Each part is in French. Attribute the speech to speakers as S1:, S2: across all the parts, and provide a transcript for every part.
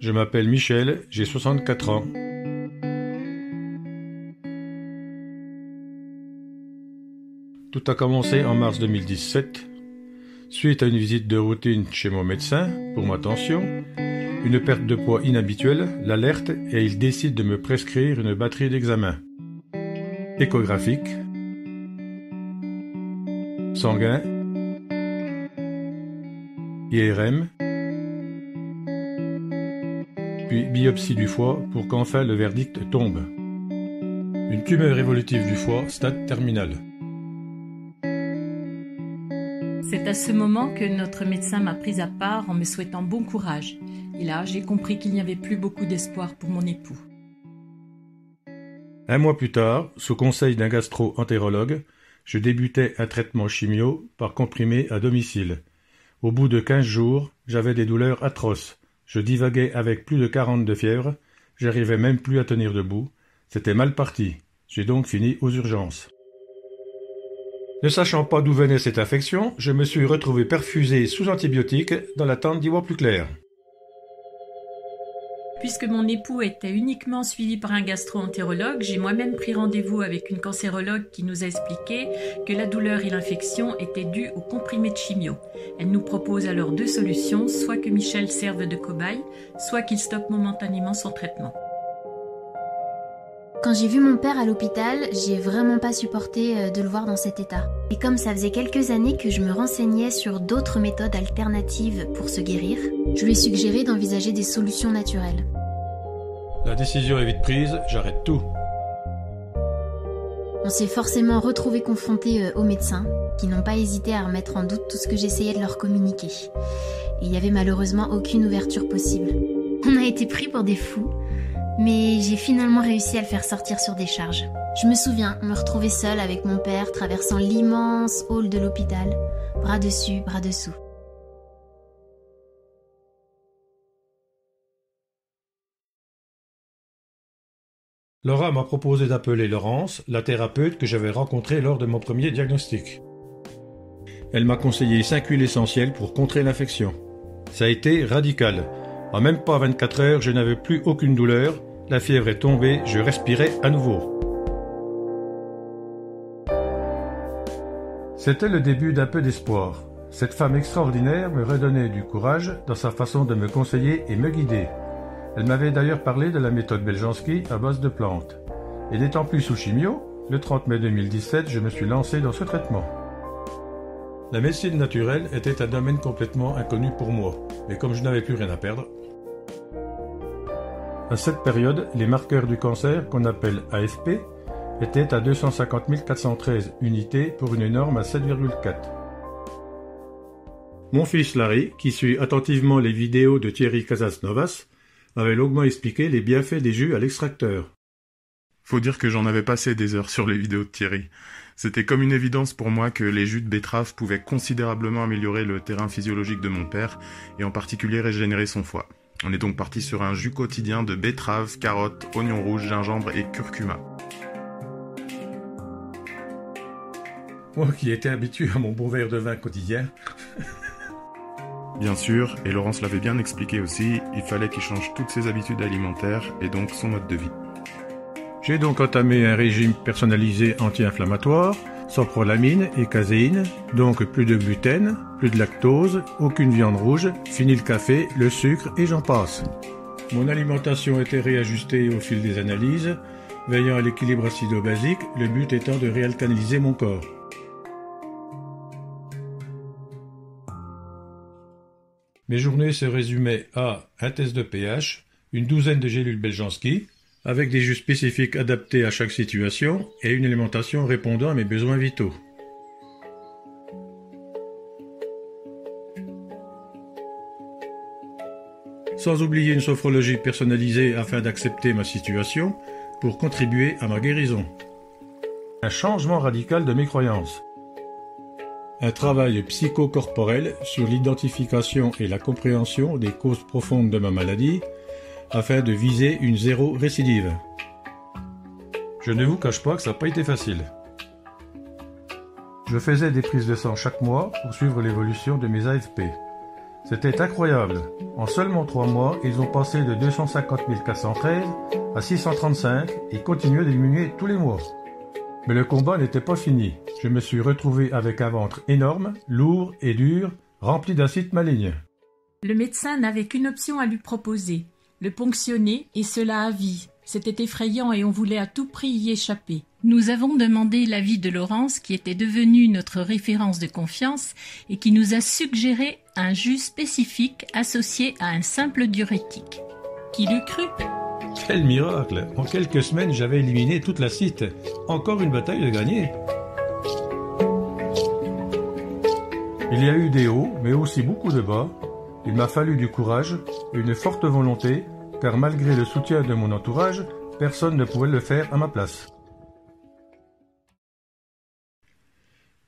S1: Je m'appelle Michel, j'ai 64 ans. Tout a commencé en mars 2017, suite à une visite de routine chez mon médecin pour ma tension, une perte de poids inhabituelle l'alerte et il décide de me prescrire une batterie d'examens. Échographique, sanguin, IRM, puis biopsie du foie pour qu'enfin le verdict tombe. Une tumeur évolutive du foie, stade terminal.
S2: C'est à ce moment que notre médecin m'a pris à part en me souhaitant bon courage. Et là, j'ai compris qu'il n'y avait plus beaucoup d'espoir pour mon époux.
S1: Un mois plus tard, sous conseil d'un gastro-entérologue, je débutais un traitement chimio par comprimé à domicile. Au bout de quinze jours, j'avais des douleurs atroces. Je divaguais avec plus de quarante de fièvre. J'arrivais même plus à tenir debout. C'était mal parti. J'ai donc fini aux urgences. Ne sachant pas d'où venait cette infection, je me suis retrouvé perfusé sous antibiotiques dans l'attente d'y voir plus clair.
S2: Puisque mon époux était uniquement suivi par un gastro-entérologue, j'ai moi-même pris rendez-vous avec une cancérologue qui nous a expliqué que la douleur et l'infection étaient dues au comprimé de chimio. Elle nous propose alors deux solutions, soit que Michel serve de cobaye, soit qu'il stoppe momentanément son traitement.
S3: Quand j'ai vu mon père à l'hôpital, j'ai vraiment pas supporté euh, de le voir dans cet état. Et comme ça faisait quelques années que je me renseignais sur d'autres méthodes alternatives pour se guérir, je lui ai suggéré d'envisager des solutions naturelles.
S1: La décision est vite prise, j'arrête tout.
S3: On s'est forcément retrouvés confrontés euh, aux médecins, qui n'ont pas hésité à remettre en doute tout ce que j'essayais de leur communiquer. Et il y avait malheureusement aucune ouverture possible. On a été pris pour des fous, mais j'ai finalement réussi à le faire sortir sur des charges. Je me souviens me retrouver seule avec mon père traversant l'immense hall de l'hôpital, bras dessus, bras dessous.
S1: Laura m'a proposé d'appeler Laurence, la thérapeute que j'avais rencontrée lors de mon premier diagnostic. Elle m'a conseillé 5 huiles essentielles pour contrer l'infection. Ça a été radical. En même pas 24 heures, je n'avais plus aucune douleur la fièvre est tombée, je respirais à nouveau. C'était le début d'un peu d'espoir. Cette femme extraordinaire me redonnait du courage dans sa façon de me conseiller et me guider. Elle m'avait d'ailleurs parlé de la méthode Beljanski à base de plantes. Et n'étant plus sous chimio, le 30 mai 2017, je me suis lancé dans ce traitement. La médecine naturelle était un domaine complètement inconnu pour moi, mais comme je n'avais plus rien à perdre, à cette période, les marqueurs du cancer, qu'on appelle AFP, étaient à 250 413 unités pour une norme à 7,4. Mon fils Larry, qui suit attentivement les vidéos de Thierry Casasnovas, avait longuement expliqué les bienfaits des jus à l'extracteur.
S4: Faut dire que j'en avais passé des heures sur les vidéos de Thierry. C'était comme une évidence pour moi que les jus de betterave pouvaient considérablement améliorer le terrain physiologique de mon père, et en particulier régénérer son foie. On est donc parti sur un jus quotidien de betterave, carottes, oignons rouges, gingembre et curcuma.
S1: Moi qui étais habitué à mon bon verre de vin quotidien.
S4: bien sûr, et Laurence l'avait bien expliqué aussi, il fallait qu'il change toutes ses habitudes alimentaires et donc son mode de vie.
S1: J'ai donc entamé un régime personnalisé anti-inflammatoire sans prolamine et caséine, donc plus de gluten, plus de lactose, aucune viande rouge, fini le café, le sucre et j'en passe. Mon alimentation était réajustée au fil des analyses, veillant à l'équilibre acido-basique, le but étant de réalcaliniser mon corps. Mes journées se résumaient à un test de pH, une douzaine de gélules Beljanski, avec des jus spécifiques adaptés à chaque situation et une alimentation répondant à mes besoins vitaux. Sans oublier une sophrologie personnalisée afin d'accepter ma situation pour contribuer à ma guérison. Un changement radical de mes croyances. Un travail psychocorporel sur l'identification et la compréhension des causes profondes de ma maladie afin de viser une zéro récidive. Je ne vous cache pas que ça n'a pas été facile. Je faisais des prises de sang chaque mois pour suivre l'évolution de mes AFP. C'était incroyable. En seulement trois mois, ils ont passé de 250 413 à 635 et continuent de diminuer tous les mois. Mais le combat n'était pas fini. Je me suis retrouvé avec un ventre énorme, lourd et dur, rempli d'acide maligne.
S2: Le médecin n'avait qu'une option à lui proposer, le ponctionner, et cela à vie. C'était effrayant et on voulait à tout prix y échapper. Nous avons demandé l'avis de Laurence, qui était devenue notre référence de confiance et qui nous a suggéré un jus spécifique associé à un simple diurétique. Qui l'eût cru?
S1: Quel miracle En quelques semaines, j'avais éliminé toute la cite. Encore une bataille de gagner. Il y a eu des hauts, mais aussi beaucoup de bas. Il m'a fallu du courage, une forte volonté, car malgré le soutien de mon entourage, personne ne pouvait le faire à ma place.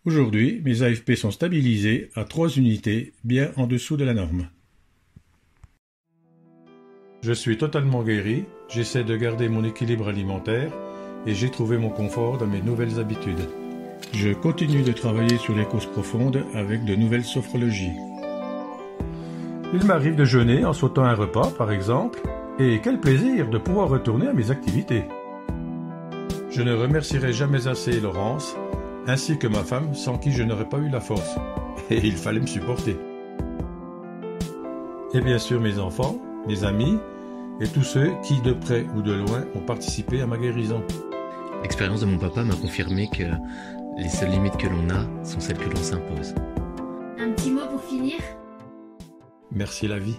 S1: Aujourd'hui, mes AFP sont stabilisés à 3 unités, bien en dessous de la norme. Je suis totalement guéri, j'essaie de garder mon équilibre alimentaire et j'ai trouvé mon confort dans mes nouvelles habitudes. Je continue de travailler sur les causes profondes avec de nouvelles sophrologies. Il m'arrive de jeûner en sautant un repas, par exemple, et quel plaisir de pouvoir retourner à mes activités. Je ne remercierai jamais assez Laurence, ainsi que ma femme sans qui je n'aurais pas eu la force. Et il fallait me supporter. Et bien sûr mes enfants, mes amis, et tous ceux qui, de près ou de loin, ont participé à ma guérison.
S5: L'expérience de mon papa m'a confirmé que les seules limites que l'on a sont celles que l'on s'impose.
S3: Un petit mot pour finir?
S1: Merci la vie.